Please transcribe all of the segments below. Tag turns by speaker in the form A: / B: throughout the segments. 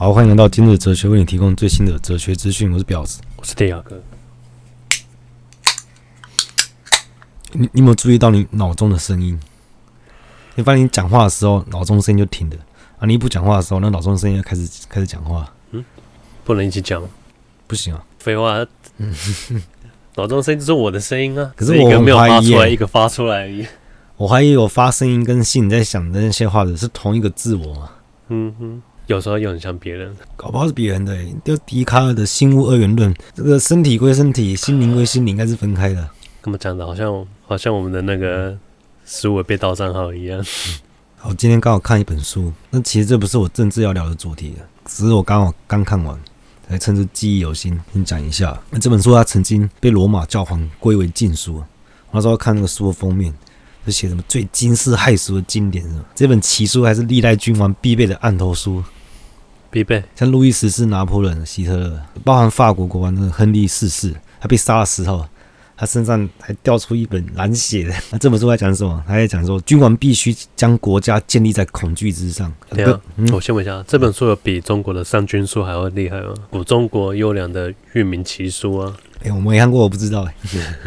A: 好，欢迎来到今日哲学，为你提供最新的哲学资讯。我是表子，
B: 我是戴亚哥。
A: 你你有没有注意到你脑中的声音？你发现你讲话的时候，脑中声音就停的啊！你一不讲话的时候，那脑中声音要开始开始讲话。
B: 嗯，不能一起讲，
A: 不行啊！
B: 废话，嗯，脑中声音就是我的声音啊。
A: 可是我
B: 一个没有发出来，一个发出来而已。
A: 我怀疑我发声音跟心里在想的那些话的是同一个自我吗？
B: 嗯哼，有时候又很像别人，
A: 搞不好是别人的。就笛卡尔的心物二元论，这个身体归身体，心灵归心灵，应该是分开的。
B: 这么讲的，好像好像我们的那个十五被盗账号一样。
A: 好，今天刚好看一本书，那其实这不是我政治要聊的主题，只是我刚好刚看完，才趁着记忆犹新，先讲一下。那这本书它曾经被罗马教皇归为禁书，那时候看那个书的封面。就写什么最惊世骇俗的经典是吧？这本奇书还是历代君王必备的案头书，
B: 必备。像
A: 路易十四、拿破仑、希特勒，包含法国国王那个亨利四世，他被杀的时候，他身上还掉出一本蓝血的。那这本书在讲什么？他在讲说，君王必须将国家建立在恐惧之上。
B: 对啊，嗯、我先问一下，这本书有比中国的商君书还要厉害吗？古中国优良的御名奇书啊！
A: 哎、欸，我没看过，我不知道、欸。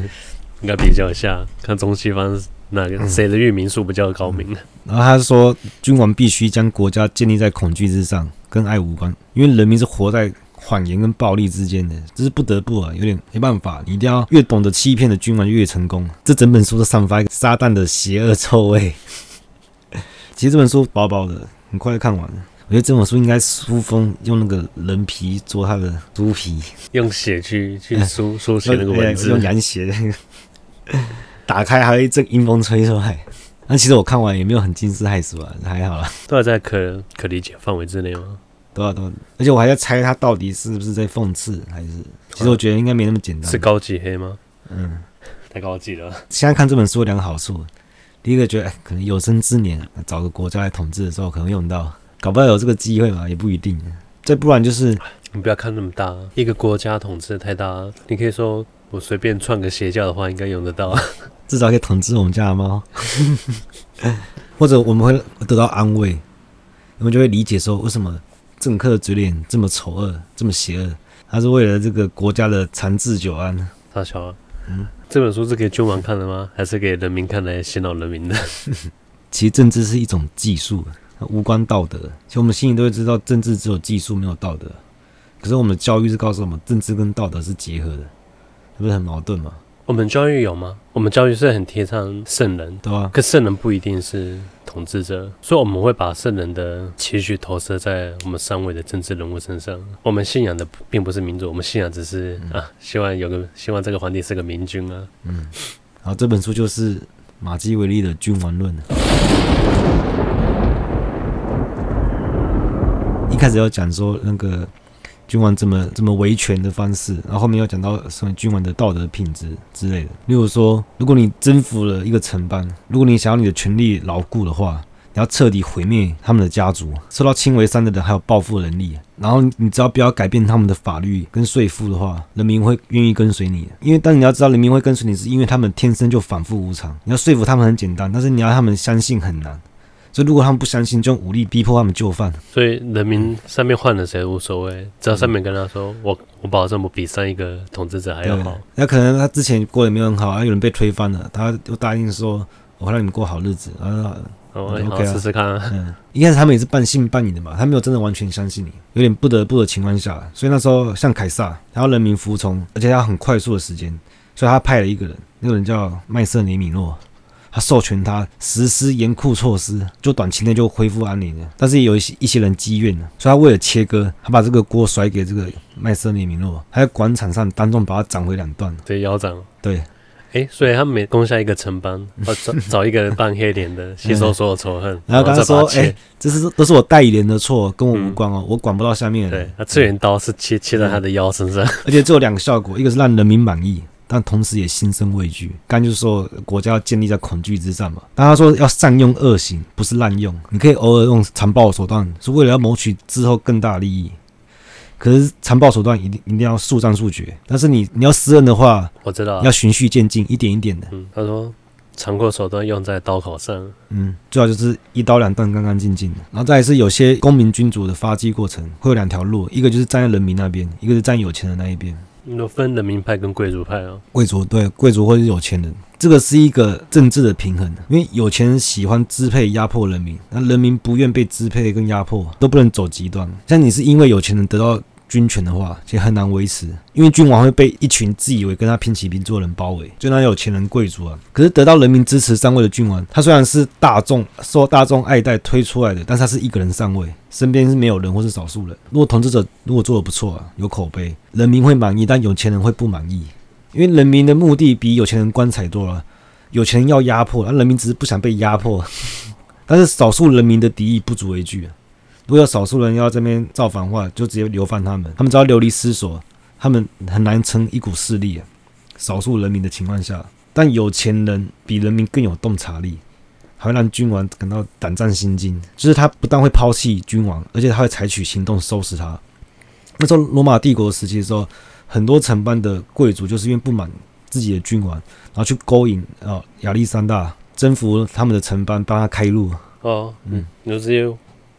B: 应该比较一下，看中西方。那个谁的御名术比较高明呢？
A: 然后他说，君王必须将国家建立在恐惧之上，跟爱无关，因为人民是活在谎言跟暴力之间的，这是不得不啊，有点没办法。你一定要越懂得欺骗的君王越成功。这整本书都散发一个撒旦的邪恶臭味。其实这本书薄薄的，很快就看完了。我觉得这本书应该书封用那个人皮做它的书皮，
B: 用血去 去书书写那个文字，
A: 用羊血。打开还有一阵阴风吹出来，那其实我看完也没有很惊世骇俗啊，还好啦，
B: 都还在可可理解范围之内吗？
A: 对啊，对啊，而且我还在猜他到底是不是在讽刺，还是其实我觉得应该没那么简单。
B: 是高级黑吗？
A: 嗯，
B: 太高级了。
A: 现在看这本书有两个好处，第一个觉得可能有生之年找个国家来统治的时候可能用到，搞不好有这个机会嘛，也不一定。再不然就是
B: 你不要看那么大，一个国家统治太大，你可以说我随便创个邪教的话，应该用得到。
A: 至少可以统治我们家的猫，或者我们会得到安慰，我们就会理解说，为什么政客的嘴脸这么丑恶、这么邪恶？他是为了这个国家的长治久安。
B: 大乔啊，嗯，这本书是给君王看的吗？还是给人民看来洗脑人民的？
A: 其实政治是一种技术，无关道德。其实我们心里都会知道，政治只有技术没有道德。可是我们的教育是告诉我们，政治跟道德是结合的，是不是很矛盾吗？
B: 我们教育有吗？我们教育是很提倡圣人，
A: 对啊。
B: 可圣人不一定是统治者，所以我们会把圣人的期许投射在我们上位的政治人物身上。我们信仰的并不是民主，我们信仰只是、嗯、啊，希望有个希望这个皇帝是个明君啊。
A: 嗯，好，这本书就是马基维利的《君王论》。一开始要讲说那个。君王怎么怎么维权的方式，然后后面又讲到什么君王的道德品质之类的。例如说，如果你征服了一个城邦，如果你想要你的权力牢固的话，你要彻底毁灭他们的家族，受到轻微伤的人还有报复能力。然后你只要不要改变他们的法律跟税负的话，人民会愿意跟随你。因为当你要知道人民会跟随你，是因为他们天生就反复无常。你要说服他们很简单，但是你要他们相信很难。所以，如果他们不相信，就用武力逼迫他们就范。
B: 所以，人民上面换了谁无所谓，只要上面跟他说：“嗯、我我保证我比上一个统治者还要好。”
A: 那可能他之前过得没有很好，啊，有人被推翻了，他就答应说：“我会让你们过好日子。”啊，
B: 哦，OK，试试看啊。
A: 嗯，一开始他们也是半信半疑的嘛，他没有真的完全相信你，有点不得不的情况下，所以那时候像凯撒，他要人民服从，而且他要很快速的时间，所以他派了一个人，那个人叫麦瑟尼米诺。他授权他实施严酷措施，就短期内就恢复安宁了。但是也有一些一些人积怨了，所以他为了切割，他把这个锅甩给这个麦瑟尼米诺，他在广场上当众把他斩回两段。
B: 对，腰斩。
A: 对，
B: 哎、欸，所以他每攻下一个城邦，找 找一个人扮黑脸的，吸收所有仇恨。
A: 然后跟他说：“哎、欸，这是都是我代理人的错，跟我无关哦，嗯、我管不到下面。”
B: 对，他次元刀是切切在他的腰身上，
A: 而且只有两个效果，一个是让人民满意。但同时也心生畏惧。刚就是说，国家要建立在恐惧之上嘛。但他说要善用恶行，不是滥用。你可以偶尔用残暴手段，是为了要谋取之后更大利益。可是残暴手段一定一定要速战速决。但是你你要施恩的话，
B: 我知道，
A: 要循序渐进，一点一点的。
B: 嗯，他说残酷手段用在刀口上。
A: 嗯，最好就是一刀两断，干干净净的。然后再来是有些公民君主的发迹过程会有两条路，一个就是站在人民那边，一个是站有钱的那一边。
B: 你都分人民派跟贵族派啊。
A: 贵族对贵族或者是有钱人，这个是一个政治的平衡，因为有钱人喜欢支配压迫人民，那人民不愿被支配跟压迫，都不能走极端。像你是因为有钱人得到。军权的话，其实很难维持，因为君王会被一群自以为跟他平起平坐的人包围，就那有钱人贵族啊。可是得到人民支持上位的君王，他虽然是大众受大众爱戴推出来的，但是他是一个人上位，身边是没有人或是少数人。如果统治者如果做得不错啊，有口碑，人民会满意，但有钱人会不满意，因为人民的目的比有钱人光彩多了。有钱人要压迫，而人民只是不想被压迫，但是少数人民的敌意不足为惧啊。如果有少数人要这边造反的话，就直接流放他们。他们只要流离失所，他们很难成一股势力。少数人民的情况下，但有钱人比人民更有洞察力，还会让君王感到胆战心惊。就是他不但会抛弃君王，而且他会采取行动收拾他。那时候罗马帝国时期的时候，很多城邦的贵族就是因为不满自己的君王，然后去勾引啊亚历山大，征服他们的城邦，帮他开路。
B: 哦，嗯，有这些。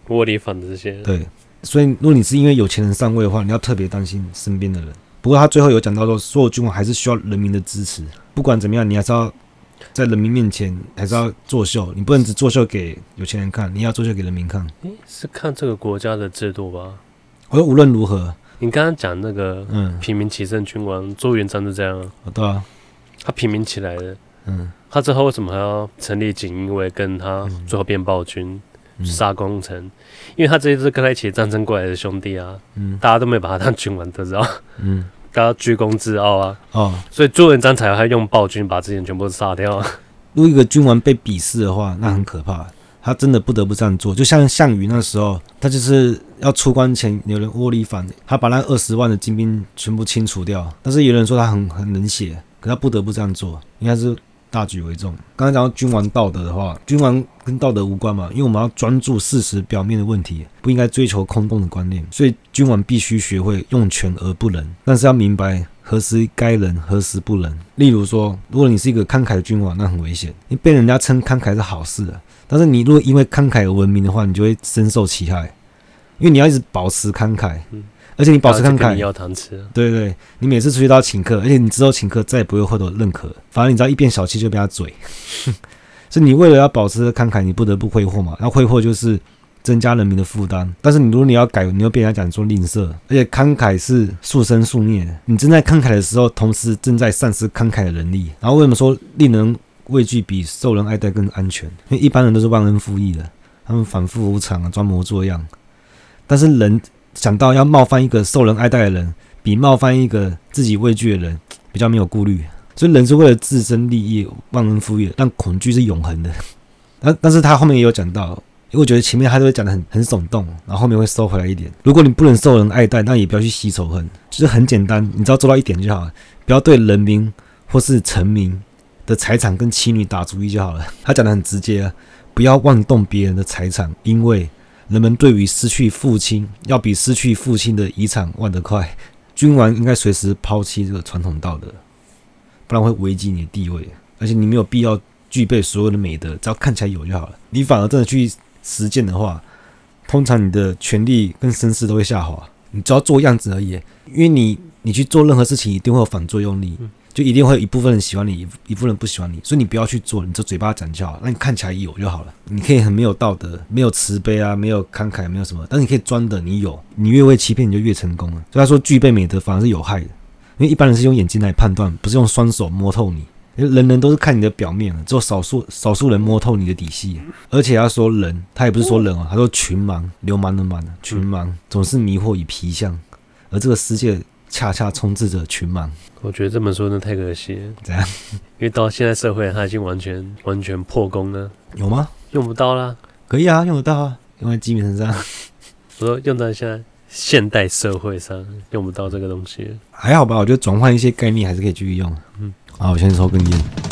B: 窝里反的这些
A: 对，所以如果你是因为有钱人上位的话，你要特别担心身边的人。不过他最后有讲到说，所有君王还是需要人民的支持。不管怎么样，你还是要在人民面前还是要作秀，你不能只作秀给有钱人看，你要作秀给人民看。
B: 诶，是看这个国家的制度吧？
A: 我说无论如何，
B: 你刚刚讲那个嗯平民起胜君王朱元璋是这样，
A: 哦，对啊，
B: 他平民起来的，
A: 嗯，
B: 他之后为什么还要成立锦衣卫，跟他最后变暴君？杀功臣，因为他这一次跟他一起战争过来的兄弟啊，嗯，大家都没把他当君王，都知道，嗯，大家居功自傲啊，哦，所以朱元璋才会用暴君把这些人全部杀掉。
A: 如果一个君王被鄙视的话，那很可怕，他真的不得不这样做。就像项羽那时候，他就是要出关前有人窝里反，他把那二十万的精兵全部清除掉。但是有人说他很很冷血，可他不得不这样做，应该是。大局为重。刚才讲到君王道德的话，君王跟道德无关嘛，因为我们要专注事实表面的问题，不应该追求空洞的观念。所以君王必须学会用权而不能，但是要明白何时该能，何时不能。例如说，如果你是一个慷慨的君王，那很危险，你被人家称慷慨是好事的，但是你如果因为慷慨而闻名的话，你就会深受其害，因为你要一直保持慷慨。而且你保持慷慨，
B: 你要糖吃。
A: 对对对，你每次出去都要请客，而且你之后请客再也不会获得认可，反而你知道一变小气就被他嘴。所以你为了要保持慷慨，你不得不挥霍嘛。那挥霍就是增加人民的负担。但是你如果你要改，你又被人家讲说吝啬。而且慷慨是速生速灭，你正在慷慨的时候，同时正在丧失慷慨的能力。然后为什么说令人畏惧比受人爱戴更安全？因为一般人都是忘恩负义的，他们反复无常啊，装模作样。但是人。想到要冒犯一个受人爱戴的人，比冒犯一个自己畏惧的人比较没有顾虑，所以人是为了自身利益忘恩负义，但恐惧是永恒的。但但是他后面也有讲到，因为我觉得前面他都会讲得很很耸动，然后后面会收回来一点。如果你不能受人爱戴，那也不要去吸仇恨，就是很简单，你只要做到一点就好了，不要对人民或是臣民的财产跟妻女打主意就好了。他讲得很直接啊，不要妄动别人的财产，因为。人们对于失去父亲，要比失去父亲的遗产忘得快。君王应该随时抛弃这个传统道德，不然会危及你的地位。而且你没有必要具备所有的美德，只要看起来有就好了。你反而真的去实践的话，通常你的权力跟声势都会下滑。你只要做样子而已，因为你你去做任何事情一定会有反作用力。就一定会有一部分人喜欢你，一一部分人不喜欢你，所以你不要去做，你就嘴巴讲就好，那你看起来有就好了。你可以很没有道德，没有慈悲啊，没有慷慨，没有什么，但你可以装的，你有，你越会欺骗，你就越成功了。所以他说具备美德反而是有害的，因为一般人是用眼睛来判断，不是用双手摸透你。人人都是看你的表面，只有少数少数人摸透你的底细。而且他说人，他也不是说人啊，他说群盲，流氓的氓，群盲总是迷惑于皮相，而这个世界。恰恰充斥着群盲，
B: 我觉得这本书真的太可惜了。
A: 怎样？
B: 因为到现在社会，它已经完全完全破功了。
A: 有吗？
B: 用不到啦。
A: 可以啊，用得到啊，用在基本身上。
B: 我说用在现在现代社会上，用不到这个东西。
A: 还好吧，我觉得转换一些概念还是可以继续用。嗯，好，我先抽根烟。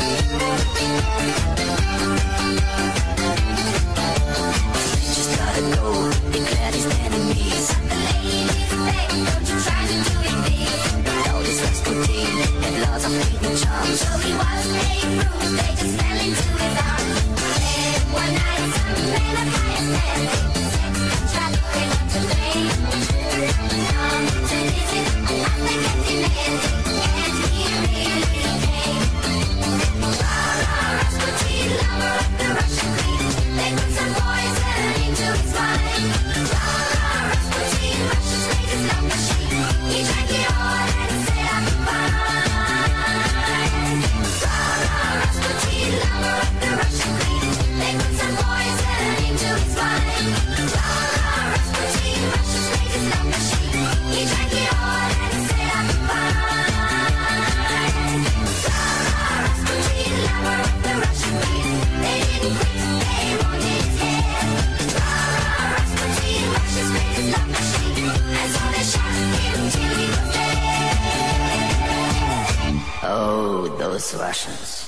C: just stay they just fell into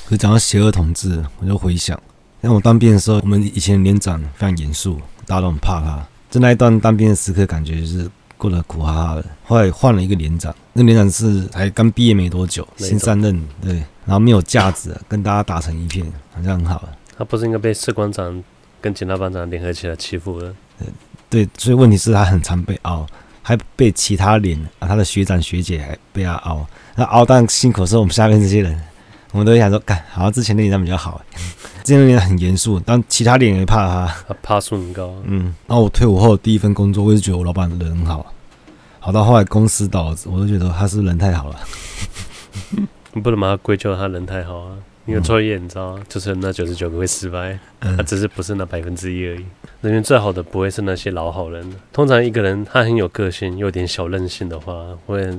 A: 可是讲到邪恶统治，我就回想，像我当兵的时候，我们以前连长非常严肃，大家都很怕他。在那一段当兵的时刻，感觉就是过得苦哈哈的。后来换了一个连长，那个连长是才刚毕业没多久，新上任，对，然后没有架子，跟大家打成一片，好像很好。
B: 他不是应该被士官长跟警察班长联合起来欺负了？
A: 对，所以问题是他很常被熬，还被其他连啊，他的学长学姐还被他熬。那熬但辛苦的是我们下面这些人，我们都会想说，干，好像之前那连长比较好。之前那连长很严肃，但其他脸也怕他。
B: 他怕数很高，
A: 嗯，然后我退伍后第一份工作，我也是觉得我老板人很好，好到后来公司倒，我都觉得他是人太好了。
B: 你不能把他归咎他人太好啊。因为创业你知道，就是那九十九个会失败，只是不是那百分之一而已。人缘最好的不会是那些老好人，通常一个人他很有个性，有点小任性的话，会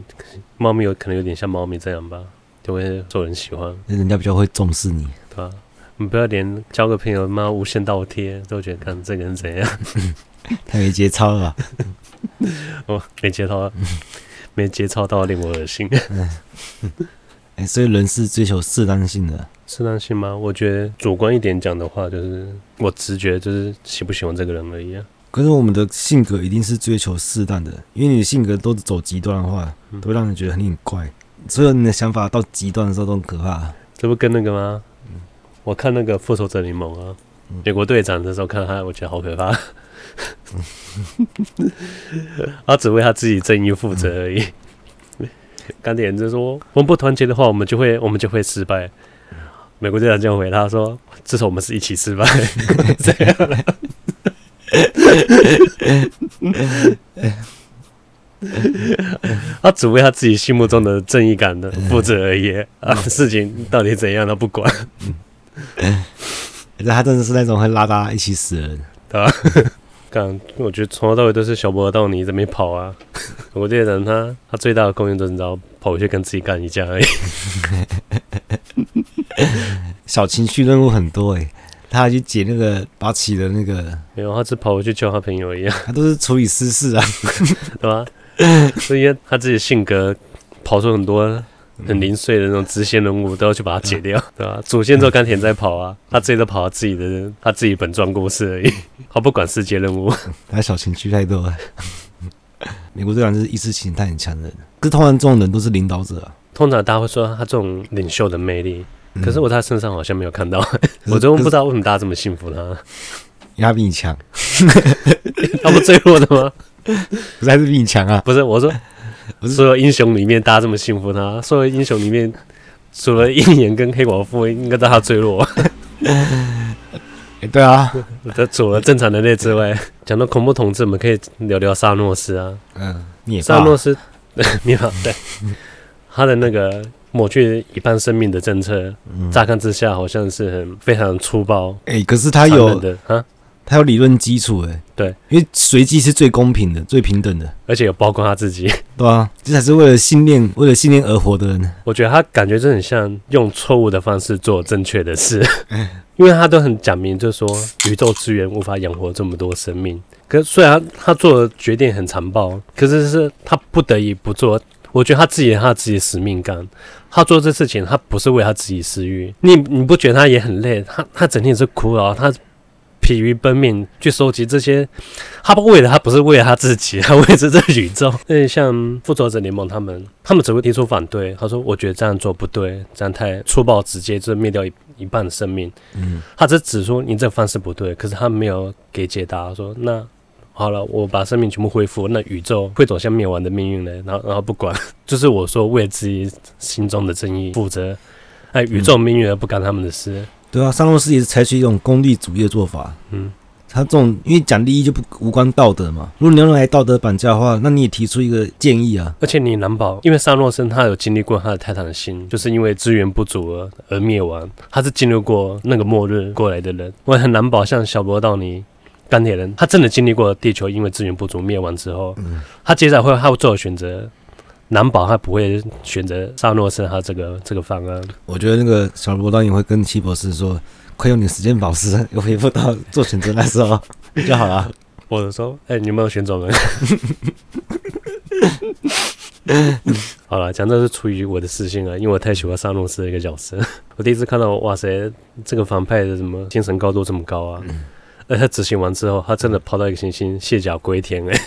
B: 猫咪有可能有点像猫咪这样吧，就会受人喜欢，那
A: 人家比较会重视你。
B: 对吧？你不要连交个朋友妈无限倒贴，都觉得看这个人怎样，
A: 太没节操了吧？
B: 哦，没节操，没节操到令我恶心。
A: 哎、所以人是追求适当性的。
B: 适当性吗？我觉得主观一点讲的话，就是我直觉就是喜不喜欢这个人而已啊。
A: 可是我们的性格一定是追求适当的，因为你的性格都是走极端的话，都会让人觉得你很怪。所有你的想法到极端的时候都很可怕。
B: 这不跟那个吗？我看那个复仇者联盟啊，美国队长的时候看他，我觉得好可怕。他只为他自己正义负责而已。钢铁人就说：“我们不团结的话，我们就会我们就会失败。”美国队长这样回他说：“至少我们是一起失败。”这样。他只为他自己心目中的正义感的负责而已啊！事情到底怎样，他不管。
A: 他真的是那种会拉大家一起死人。
B: 对吧？刚我觉得从头到尾都是小波到你这边跑啊。我这个人他他最大的贡献就是你知道跑回去跟自己干一架而已。
A: 小情绪任务很多哎、欸，他还去解那个八旗的那个，
B: 没有，他只跑回去救他朋友一样，
A: 他都是处理私事啊，
B: 对吧？所以他自己性格跑出很多很零碎的那种支线任务，都要去把它解掉，对吧？主线之后钢铁在跑啊，他自己都跑到自己的他自己本传故事而已，他不管世界任务。
A: 他小情绪太多了。美国队长就是意识形态很强的人，可是通常这种人都是领导者啊。
B: 通常大家会说他这种领袖的魅力，可是我在他身上好像没有看到，我真不知道为什么大家这么信服他。
A: 因为他比你强，
B: 他不最弱的吗？
A: 不是还是比你强啊？
B: 不是，我
A: 说
B: 所有英雄里面大家这么信服他，所有英雄里面除了鹰眼跟黑寡妇，应该在他最弱。
A: 欸、对啊，
B: 这除了正常人类之外，讲到恐怖统治，我们可以聊聊萨诺斯啊。
A: 嗯，你也
B: 萨诺斯，你好，对，他的那个抹去一半生命的政策，
A: 嗯
B: 乍看之下好像是很非常粗暴。
A: 哎、可是他有
B: 的啊，
A: 他有理论基础，诶，
B: 对，
A: 因为随机是最公平的、最平等的，
B: 而且有包括他自己，
A: 对啊，这才是为了信念、为了信念而活的人。
B: 我觉得他感觉就很像用错误的方式做正确的事，因为他都很讲明，就是说宇宙资源无法养活这么多生命。可是虽然他做的决定很残暴，可是是他不得已不做。我觉得他自己有他自己的使命感，他做这事情，他不是为他自己私欲。你你不觉得他也很累？他他整天也是苦恼，他疲于奔命去收集这些。他不为了他不是为了他自己，他为了这宇宙。那像复仇者联盟他们，他们只会提出反对。他说：“我觉得这样做不对，这样太粗暴直接，就灭掉一一半的生命。”嗯，他只指出你这个方式不对，可是他没有给解答。说那。好了，我把生命全部恢复，那宇宙会走向灭亡的命运呢？然后，然后不管，就是我说为自己心中的正义负责，哎，宇宙命运而不干他们的事。
A: 对啊，萨诺斯也是采取一种功利主义的做法。嗯，他这种因为讲利益就不无关道德嘛。如果你要用来道德绑架的话，那你也提出一个建议啊。
B: 而且你难保，因为萨诺森他有经历过他的泰坦星，就是因为资源不足而而灭亡，他是经历过那个末日过来的人，我也很难保像小罗道尼。钢铁人，他真的经历过地球因为资源不足灭亡之后，嗯、他接下来会他会做的选择，难保他不会选择萨诺斯他这个这个方案。
A: 我觉得那个小罗导演会跟奇博士说，快用你时间宝石，又恢复到做选择那时候就好了。
B: 或者说，哎、欸，你有没有选走人？好了，讲这是出于我的私心啊，因为我太喜欢萨诺斯的一个角色。我第一次看到，哇塞，这个反派的什么精神高度这么高啊！嗯而他执行完之后，他真的跑到一个行星，卸甲归田，哎，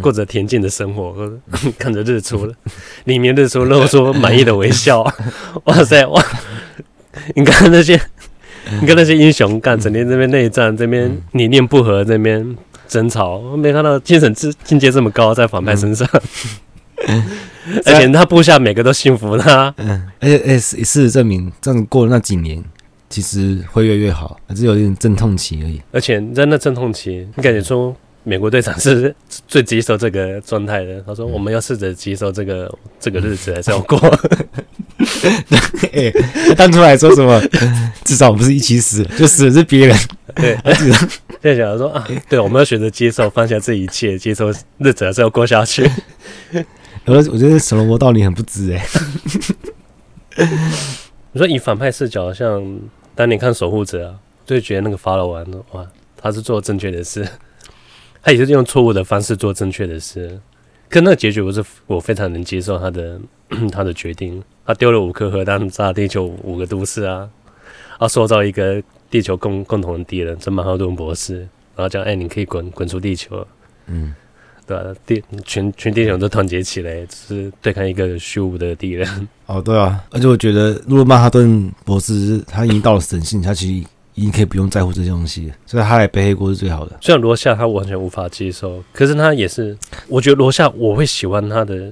B: 过着恬静的生活，看着日出了，里面日出露出满意的微笑。哇塞，哇！你看那些，你看那些英雄干，整天这边内战，这边理念不合，这边争吵，没看到精神境境界这么高，在反派身上。而且他部下每个都信服他。
A: 嗯，而且，哎，事实证明，这样过了那几年。其实会越来越好，还是有一点阵痛期而已。
B: 而且在那阵痛期，你感觉说美国队长是 最接受这个状态的。他说：“我们要试着接受这个、嗯、这个日子，还是要过。
A: 欸”他 当初还说什么？至少我们不是一起死，就死的是别人。
B: 对，他现在想说啊，对，我们要选择接受，放下这一切，接受日子还是要过下去。
A: 我我觉得所罗门道理很不值哎。
B: 你说以反派视角，像。当年看守护者啊，就觉得那个法老王哇，他是做正确的事，他也是用错误的方式做正确的事。可那个结局不是我非常能接受他的他的决定。他丢了五颗核弹炸地球五个都市啊，他塑造一个地球共共同的敌人，这曼哈顿博士，然后讲哎，你可以滚滚出地球。嗯。对啊，地全全地球都团结起来，只是对抗一个虚无的敌人。
A: 哦，对啊，而且我觉得，如果曼哈顿博士他已经到了神性，他其实已经可以不用在乎这些东西，所以他来背黑锅是最好的。
B: 虽然罗夏他完全无法接受，可是他也是，我觉得罗夏我会喜欢他的，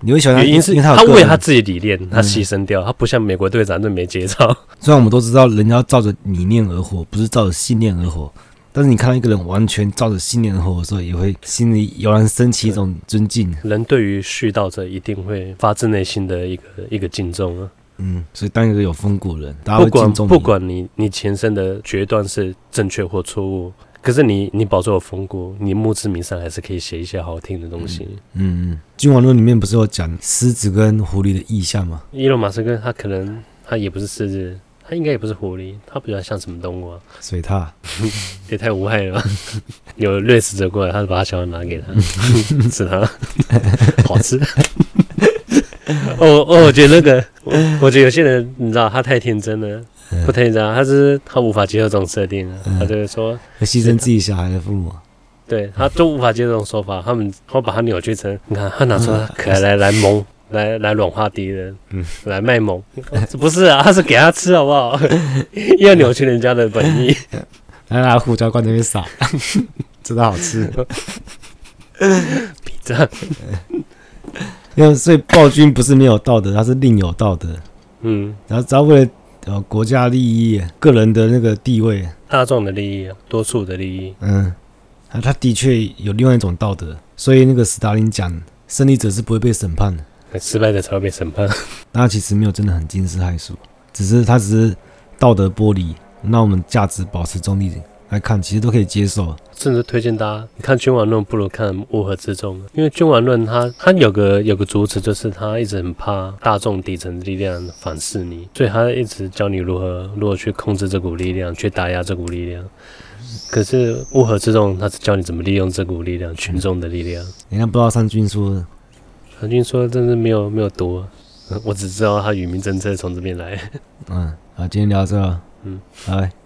A: 你会喜欢他，
B: 原因是因为他为他自己理念，他牺牲掉，嗯、他不像美国队长那么没节操。
A: 虽然我们都知道，人要照着理念而活，不是照着信念而活。但是你看到一个人完全照着信念而活的时候，也会心里油然升起一种尊敬。
B: 人对于絮道者一定会发自内心的一个一个敬重啊。
A: 嗯，所以当一个有风骨人，大家会敬重。
B: 不管不管你你前生的决断是正确或错误，可是你你保住有风骨，你墓志铭上还是可以写一些好听的东西。
A: 嗯嗯，君王论里面不是有讲狮子跟狐狸的意象吗？
B: 伊隆马斯克他可能他也不是狮子。他应该也不是狐狸，它比较像什么动物啊？
A: 水獭，
B: 也太无害了吧！有掠食者过来，他就把他小孩拿给他，吃它，好吃。哦哦，我觉得那个，我觉得有些人你知道，他太天真了，不太天真，他是他无法接受这种设定，他就是说
A: 牺牲自己小孩的父母，
B: 对他都无法接受这种说法，他们会把他扭曲成，你看他拿出来可爱来来萌。来来软化敌人，嗯，来卖萌，这 不是啊，他是给他吃好不好？要扭曲人家的本意，
A: 来拿胡椒罐那边撒，真的好吃。
B: 比赞，
A: 因为所以暴君不是没有道德，他是另有道德。
B: 嗯，
A: 然后只要为了呃国家利益、个人的那个地位、
B: 大众的利益、多数的利益，
A: 嗯，啊他的确有另外一种道德。所以那个斯大林讲，胜利者是不会被审判的。
B: 失败者才会被审判。
A: 那其实没有真的很惊世骇俗，只是他只是道德剥离，让我们价值保持中立，来看，其实都可以接受。
B: 甚至推荐大家，你看《君王论》不如看《乌合之众》，因为《君王论》它它有个有个主旨，就是他一直很怕大众底层力量反噬你，所以他一直教你如何如何去控制这股力量，去打压这股力量。可是乌合之众，他是教你怎么利用这股力量，群众的力量。
A: 人家不知道三军说的，
B: 三军说真是没有没有读，我只知道他与民政策从这边来。
A: 嗯，好，今天聊到这了，
B: 嗯，
A: 拜拜。